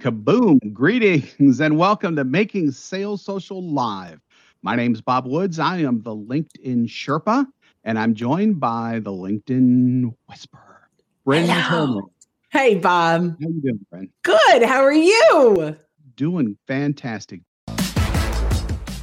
Kaboom! Greetings and welcome to Making Sales Social Live. My name is Bob Woods. I am the LinkedIn Sherpa, and I'm joined by the LinkedIn Whisperer, Brynne Tillman. Hey, Bob. How you doing, Bren? Good. How are you? Doing fantastic.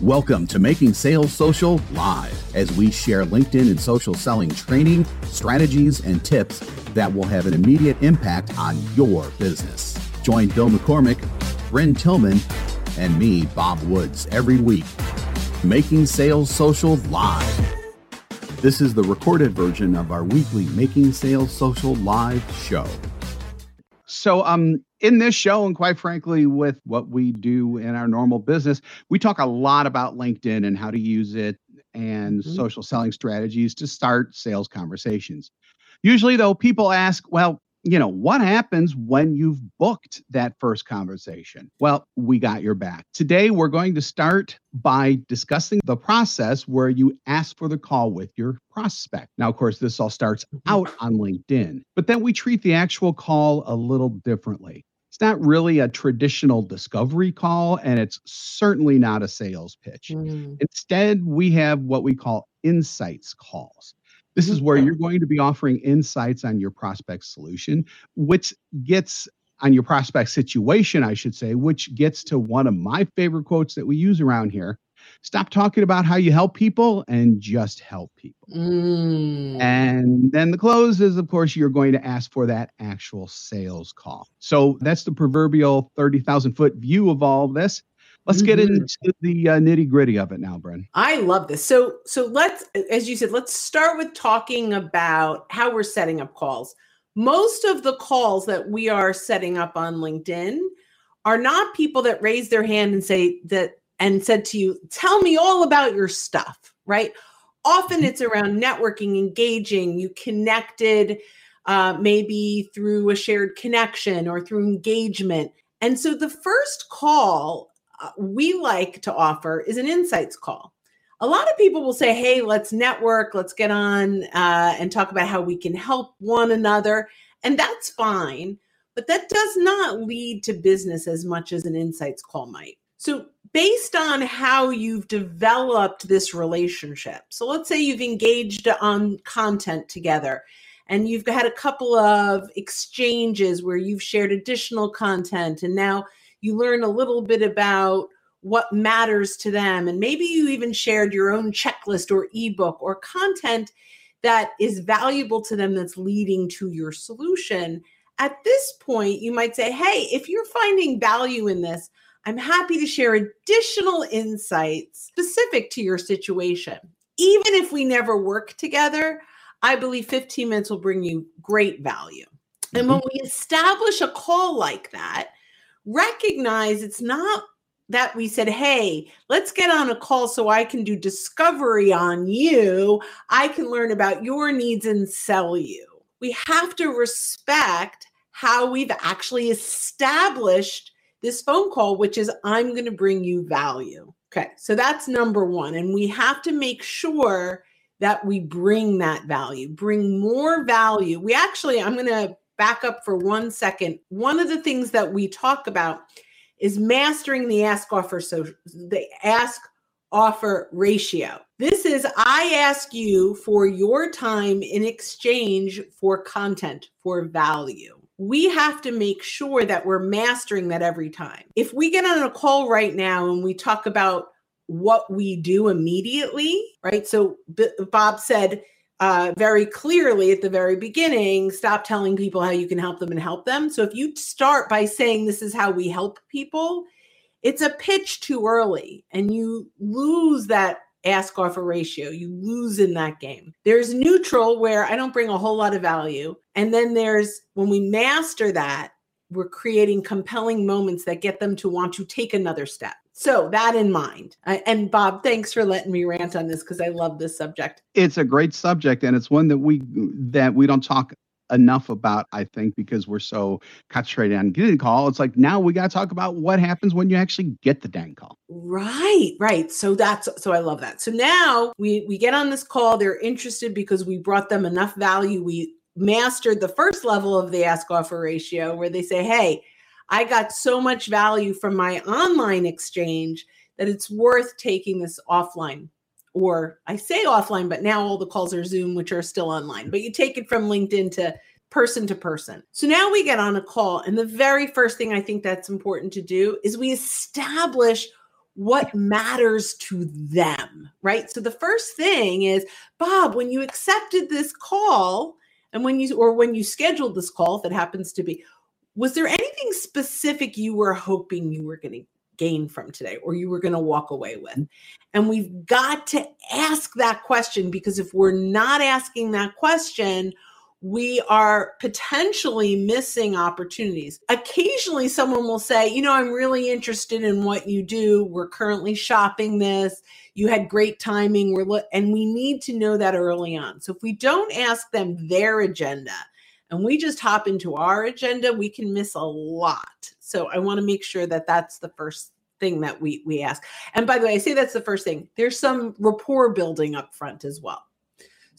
Welcome to Making Sales Social Live, as we share LinkedIn and social selling training, strategies, and tips that will have an immediate impact on your business. Join Bill McCormick, Brynne Tillman, and me, Bob Woods, every week. Making Sales Social Live. This is the recorded version of our weekly Making Sales Social Live show. So, um, in this show, and quite frankly, with what we do in our normal business, we talk a lot about LinkedIn and how to use it and mm-hmm. social selling strategies to start sales conversations. Usually, though, people ask, well, you know, what happens when you've booked that first conversation? Well, we got your back. Today, we're going to start by discussing the process where you ask for the call with your prospect. Now, of course, this all starts mm-hmm. out on LinkedIn, but then we treat the actual call a little differently. It's not really a traditional discovery call, and it's certainly not a sales pitch. Mm. Instead, we have what we call insights calls. This is where you're going to be offering insights on your prospect solution, which gets on your prospect situation, I should say, which gets to one of my favorite quotes that we use around here. Stop talking about how you help people and just help people. Mm. And then the close is, of course, you're going to ask for that actual sales call. So that's the proverbial 30,000 foot view of all of this. Let's get mm-hmm. into the uh, nitty gritty of it now, Bren. I love this. So, so let's, as you said, let's start with talking about how we're setting up calls. Most of the calls that we are setting up on LinkedIn are not people that raise their hand and say that and said to you, "Tell me all about your stuff." Right? Often mm-hmm. it's around networking, engaging. You connected, uh, maybe through a shared connection or through engagement. And so the first call we like to offer is an insights call. A lot of people will say, hey, let's network, let's get on uh, and talk about how we can help one another. And that's fine. But that does not lead to business as much as an insights call might. So, based on how you've developed this relationship, so let's say you've engaged on content together and you've had a couple of exchanges where you've shared additional content and now you learn a little bit about what matters to them. And maybe you even shared your own checklist or ebook or content that is valuable to them that's leading to your solution. At this point, you might say, Hey, if you're finding value in this, I'm happy to share additional insights specific to your situation. Even if we never work together, I believe 15 minutes will bring you great value. Mm-hmm. And when we establish a call like that, recognize it's not that we said, hey, let's get on a call so I can do discovery on you. I can learn about your needs and sell you. We have to respect how we've actually established this phone call, which is I'm going to bring you value. Okay, so that's number one. And we have to make sure that we bring that value, bring more value. We actually, I'm going to back up for one second. One of the things that we talk about is mastering the ask offer so the ask offer ratio. This is I ask you for your time in exchange for content, for value. We have to make sure that we're mastering that every time. If we get on a call right now and we talk about what we do immediately, right? So B- Bob said, uh, very clearly at the very beginning stop telling people how you can help them and help them. So if you start by saying this is how we help people, it's a pitch too early and you lose that ask offer ratio. You lose in that game. There's neutral where I don't bring a whole lot of value. And then there's when we master that, we're creating compelling moments that get them to want to take another step. So that in mind. and Bob, thanks for letting me rant on this because I love this subject. It's a great subject and it's one that we that we don't talk enough about, I think, because we're so concentrated on getting a call. It's like now we got to talk about what happens when you actually get the dang call. Right, right. So that's so I love that. So now we we get on this call. They're interested because we brought them enough value. We mastered the first level of the ask offer ratio where they say, "Hey, I got so much value from my online exchange that it's worth taking this offline. Or I say offline, but now all the calls are Zoom, which are still online. But you take it from LinkedIn to person to person. So now we get on a call. And the very first thing I think that's important to do is we establish what matters to them, right? So the first thing is, Bob, when you accepted this call and when you, or when you scheduled this call, if it happens to be, was there anything specific you were hoping you were going to gain from today or you were going to walk away with? And we've got to ask that question because if we're not asking that question, we are potentially missing opportunities. Occasionally, someone will say, You know, I'm really interested in what you do. We're currently shopping this. You had great timing. We're lo-, and we need to know that early on. So if we don't ask them their agenda and we just hop into our agenda, we can miss a lot. So I want to make sure that that's the first thing that we we ask. And by the way, I say that's the first thing. There's some rapport building up front as well.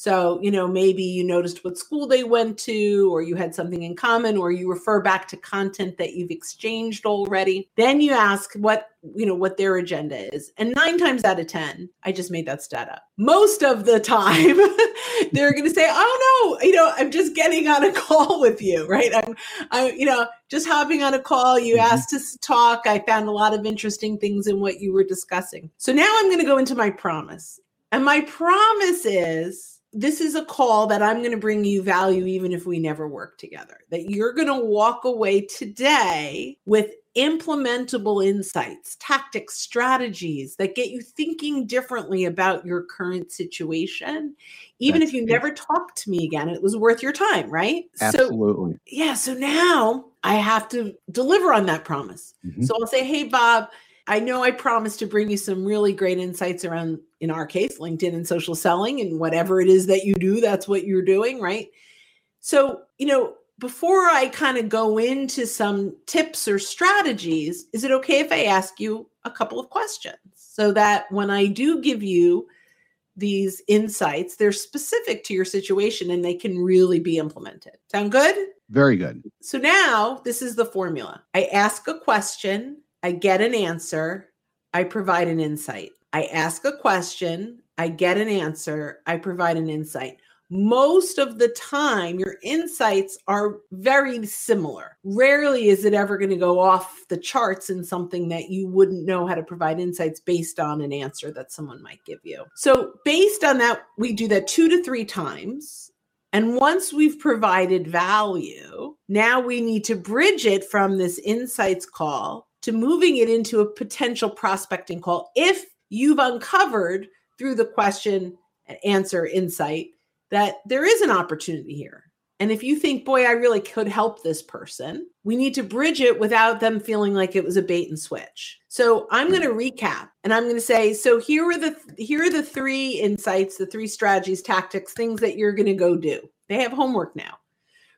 So, you know, maybe you noticed what school they went to, or you had something in common, or you refer back to content that you've exchanged already. Then you ask what, you know, what their agenda is. And nine times out of 10, I just made that stat up. Most of the time, they're going to say, oh no, you know, I'm just getting on a call with you, right? I'm, I, you know, just hopping on a call. You mm-hmm. asked to talk. I found a lot of interesting things in what you were discussing. So now I'm going to go into my promise. And my promise is this is a call that I'm going to bring you value even if we never work together. That you're going to walk away today with implementable insights, tactics, strategies that get you thinking differently about your current situation. Even That's if you never talk to me again, it was worth your time, right? Absolutely. So, yeah. So now I have to deliver on that promise. Mm-hmm. So I'll say, hey, Bob, I know I promised to bring you some really great insights around, in our case, LinkedIn and social selling and whatever it is that you do, that's what you're doing, right? So, you know, before I kind of go into some tips or strategies, is it okay if I ask you a couple of questions so that when I do give you these insights, they're specific to your situation and they can really be implemented? Sound good? Very good. So now this is the formula I ask a question I get an answer, I provide an insight. I ask a question, I get an answer, I provide an insight. Most of the time, your insights are very similar. Rarely is it ever going to go off the charts in something that you wouldn't know how to provide insights based on an answer that someone might give you. So, based on that, we do that two to three times. And once we've provided value, now we need to bridge it from this insights call to moving it into a potential prospecting call if you've uncovered through the question and answer insight that there is an opportunity here. And if you think, boy, I really could help this person, we need to bridge it without them feeling like it was a bait and switch. So I'm going to mm-hmm. recap and I'm going to say, so here are the here are the three insights, the three strategies, tactics, things that you're going to go do. They have homework now,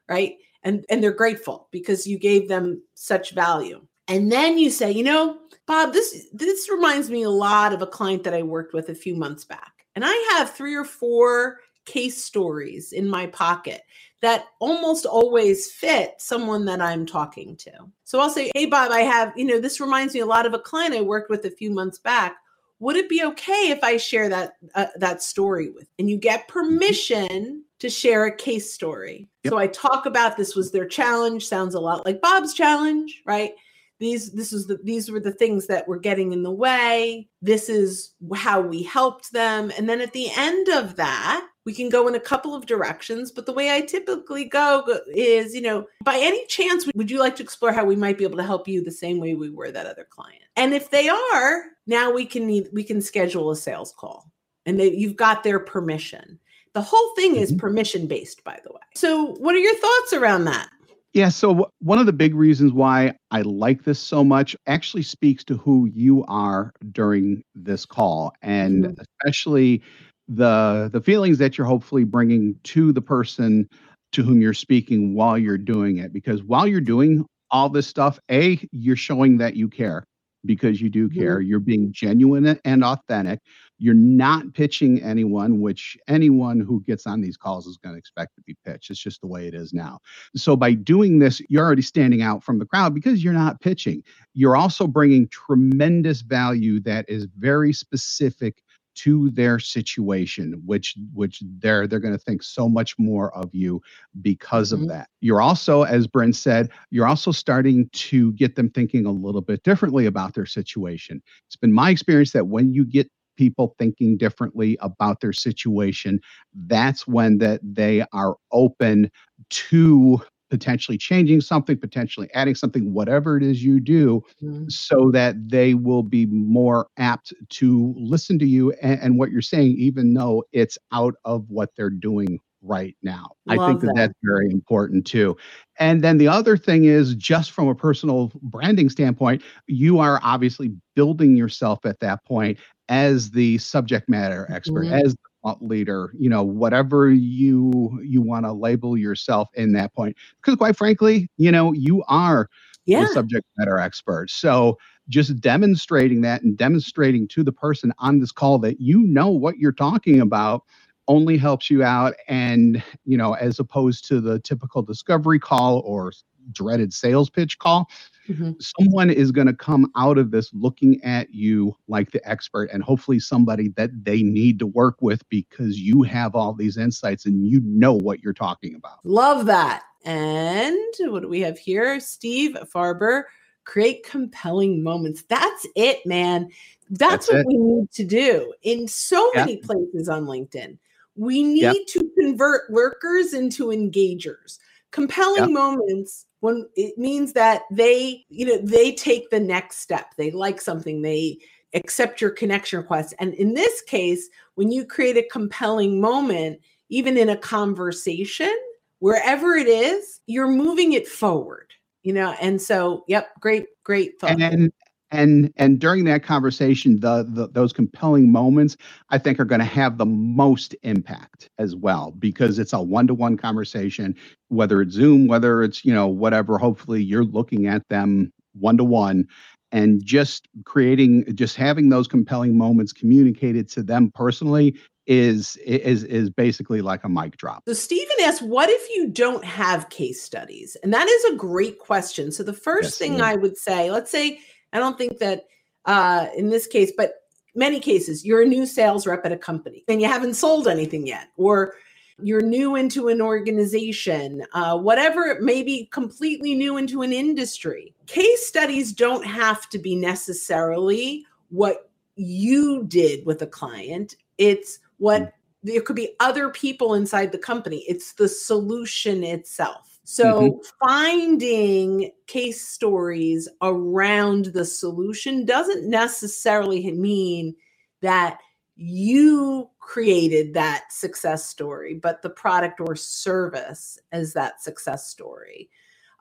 right? And and they're grateful because you gave them such value. And then you say, you know, Bob, this this reminds me a lot of a client that I worked with a few months back. And I have three or four case stories in my pocket that almost always fit someone that I'm talking to. So I'll say, "Hey Bob, I have, you know, this reminds me a lot of a client I worked with a few months back. Would it be okay if I share that uh, that story with?" And you get mm-hmm. permission to share a case story. Yep. So I talk about this was their challenge, sounds a lot like Bob's challenge, right? These this is the these were the things that were getting in the way. This is how we helped them. And then at the end of that we can go in a couple of directions but the way i typically go is you know by any chance would you like to explore how we might be able to help you the same way we were that other client? And if they are now we can need we can schedule a sales call. And they, you've got their permission. The whole thing is mm-hmm. permission based by the way. So what are your thoughts around that yeah. So, one of the big reasons why I like this so much actually speaks to who you are during this call, and mm-hmm. especially the the feelings that you're hopefully bringing to the person to whom you're speaking while you're doing it. Because while you're doing all this stuff, a you're showing that you care because you do care. Mm-hmm. You're being genuine and authentic. You're not pitching anyone, which anyone who gets on these calls is going to expect to be pitched. It's just the way it is now. So by doing this, you're already standing out from the crowd because you're not pitching. You're also bringing tremendous value that is very specific to their situation which which they're they're going to think so much more of you because mm-hmm. of that you're also as bryn said you're also starting to get them thinking a little bit differently about their situation it's been my experience that when you get people thinking differently about their situation that's when that they are open to potentially changing something, potentially adding something, whatever it is you do, mm-hmm. so that they will be more apt to listen to you and, and, what you're saying, even though it's out of what they're doing right now. Love I think that, that that's very important too. And then the other thing is just from a personal branding standpoint, you are obviously building yourself at that point as the subject matter expert, mm-hmm. as the thought leader you know whatever you you want to label yourself in that point because quite frankly you know you are yeah. the subject matter expert so just demonstrating that and demonstrating to the person on this call that you know what you're talking about only helps you out and you know as opposed to the typical discovery call or dreaded sales pitch call mm-hmm. someone is going to come out of this looking at you like the expert and hopefully somebody that they need to work with because you have all these insights and you know what you're talking about love that and what do we have here steve farber create compelling moments that's it man that's, that's what it. we need to do in so yeah. many places on linkedin we need yep. to convert workers into engagers. Compelling yep. moments when it means that they, you know, they take the next step. They like something, they accept your connection request. And in this case, when you create a compelling moment, even in a conversation, wherever it is, you're moving it forward. You know, and so, yep, great, great thought. And, and and during that conversation the, the those compelling moments i think are going to have the most impact as well because it's a one-to-one conversation whether it's zoom whether it's you know whatever hopefully you're looking at them one-to-one and just creating just having those compelling moments communicated to them personally is is is basically like a mic drop. So Stephen asks, what if you don't have case studies? And that is a great question. So the first yes, thing I would say, let's say I don't think that uh, in this case, but many cases, you're a new sales rep at a company and you haven't sold anything yet, or you're new into an organization, uh, whatever it may be, completely new into an industry. Case studies don't have to be necessarily what you did with a client, it's what mm. there could be other people inside the company, it's the solution itself. So mm-hmm. finding case stories around the solution doesn't necessarily mean that you created that success story, but the product or service is that success story.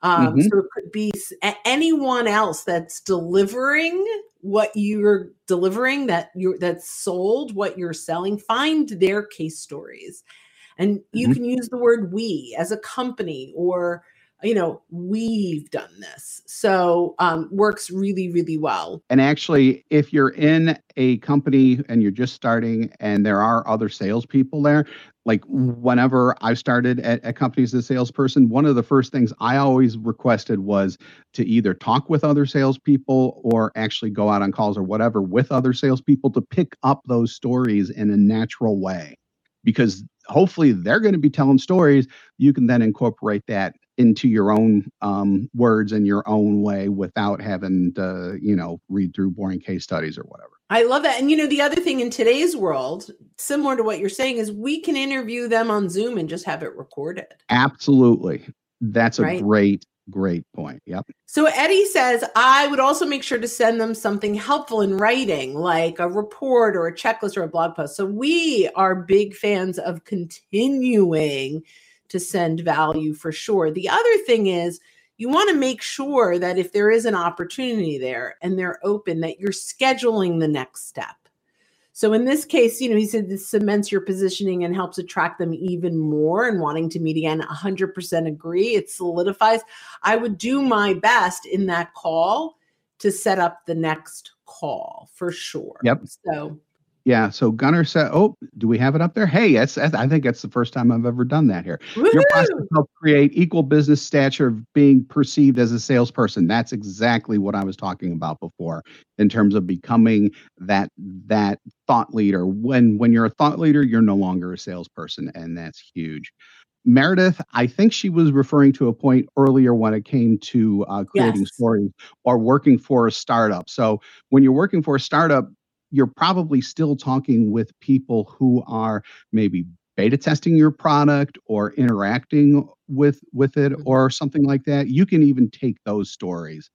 Um, mm-hmm. So it could be anyone else that's delivering what you're delivering, that you're that's sold what you're selling. Find their case stories and you mm-hmm. can use the word we as a company or you know we've done this. So um, works really really well. And actually if you're in a company and you're just starting and there are other salespeople there like whenever i started at, at companies as a salesperson one of the first things i always requested was to either talk with other salespeople or actually go out on calls or whatever with other salespeople to pick up those stories in a natural way. Because hopefully they're going to be telling stories you can then incorporate that into your own um, words and your own way without having to you know read through boring case studies or whatever. I love that and you know the other thing in today's world similar to what you're saying is we can interview them on zoom and just have it recorded. Absolutely. That's a right? great Great point. Yep. So Eddie says, I would also make sure to send them something helpful in writing, like a report or a checklist or a blog post. So we are big fans of continuing to send value for sure. The other thing is, you want to make sure that if there is an opportunity there and they're open, that you're scheduling the next step. So in this case, you know, he said this cements your positioning and helps attract them even more and wanting to meet again. 100% agree. It solidifies. I would do my best in that call to set up the next call for sure. Yep. So Yeah. So Gunner said, "Oh, do we have it up there? Hey, that's, that's I think that's the first time I've ever done that here. Woo-hoo! Your process helps create equal business stature of being perceived as a salesperson. That's exactly what I was talking about before in terms of becoming that that thought leader. When when you're a thought leader, you're no longer a salesperson, and that's huge. Meredith, I think she was referring to a point earlier when it came to uh, creating Yes. stories or working for a startup. So when you're working for a startup, you're probably still talking with people who are maybe beta testing your product or interacting with with it Mhm. or something like that. You can even take those stories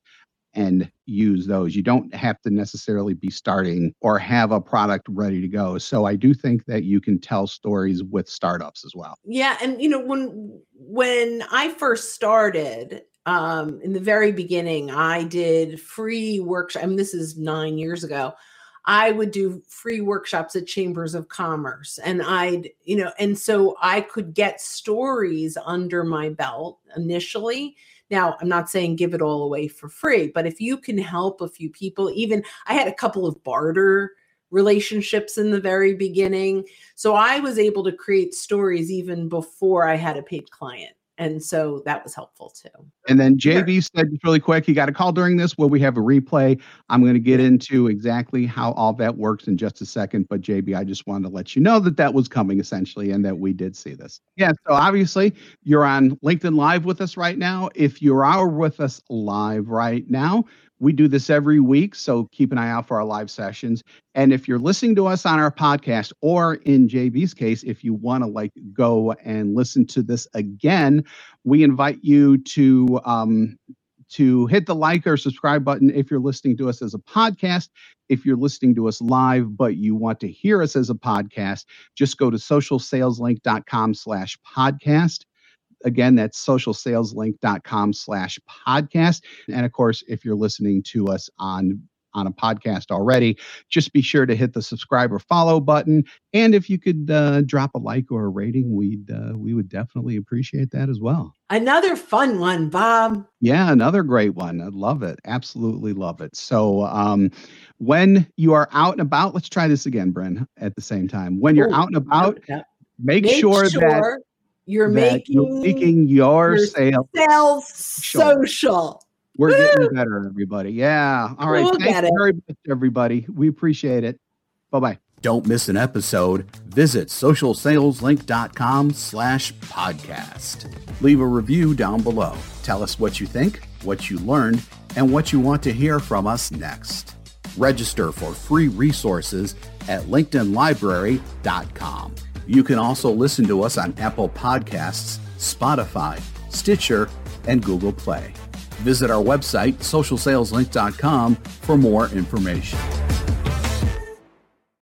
and use those. You don't have to necessarily be starting or have a product ready to go. So I do think that you can tell stories with startups as well. Yeah, and you know when when I first started um in the very beginning, I did free workshop. I mean, this is nine years ago. I would do free workshops at chambers of commerce, and I'd you know, and so I could get stories under my belt initially. Now, I'm not saying give it all away for free, but if you can help a few people, even I had a couple of barter relationships in the very beginning. So I was able to create stories even before I had a paid client. And so that was helpful too. And then Sure. JB said just really quick, he got a call during this. Will we have a replay? I'm going to get into exactly how all that works in just a second. But JB, I just wanted to let you know that that was coming essentially and that we did see this. Yeah. So obviously you're on LinkedIn Live with us right now. If you are out with us live right now, we do this every week. So keep an eye out for our live sessions. And if you're listening to us on our podcast, or in JB's case, if you want to like go and listen to this again, we invite you to um, to hit the like or subscribe button if you're listening to us as a podcast. If you're listening to us live, but you want to hear us as a podcast, just go to socialsaleslink.com slash podcast. Again, that's socialsaleslink.com slash podcast. And of course, if you're listening to us on on a podcast already, just be sure to hit the subscribe or follow button. And if you could uh, drop a like or a rating, we'd uh, we would definitely appreciate that as well. Another fun one, Bob. Yeah, another great one. I love it. Absolutely love it. So, um, when you are out and about, let's try this again, Bren, at the same time. When you're Ooh, out and about, make, Make sure, sure, that, you're that you're making making your your sale. sales social. We're Woo! getting better, everybody. Yeah. All right. Look Thank you very much, everybody. We appreciate it. Bye bye. Don't miss an episode. Visit socialsaleslink.com slash podcast. Leave a review down below. Tell us what you think, what you learned, and what you want to hear from us next. Register for free resources at linkedinlibrary.com. You can also listen to us on Apple Podcasts, Spotify, Stitcher, and Google Play. Visit our website, socialsaleslink.com, for more information.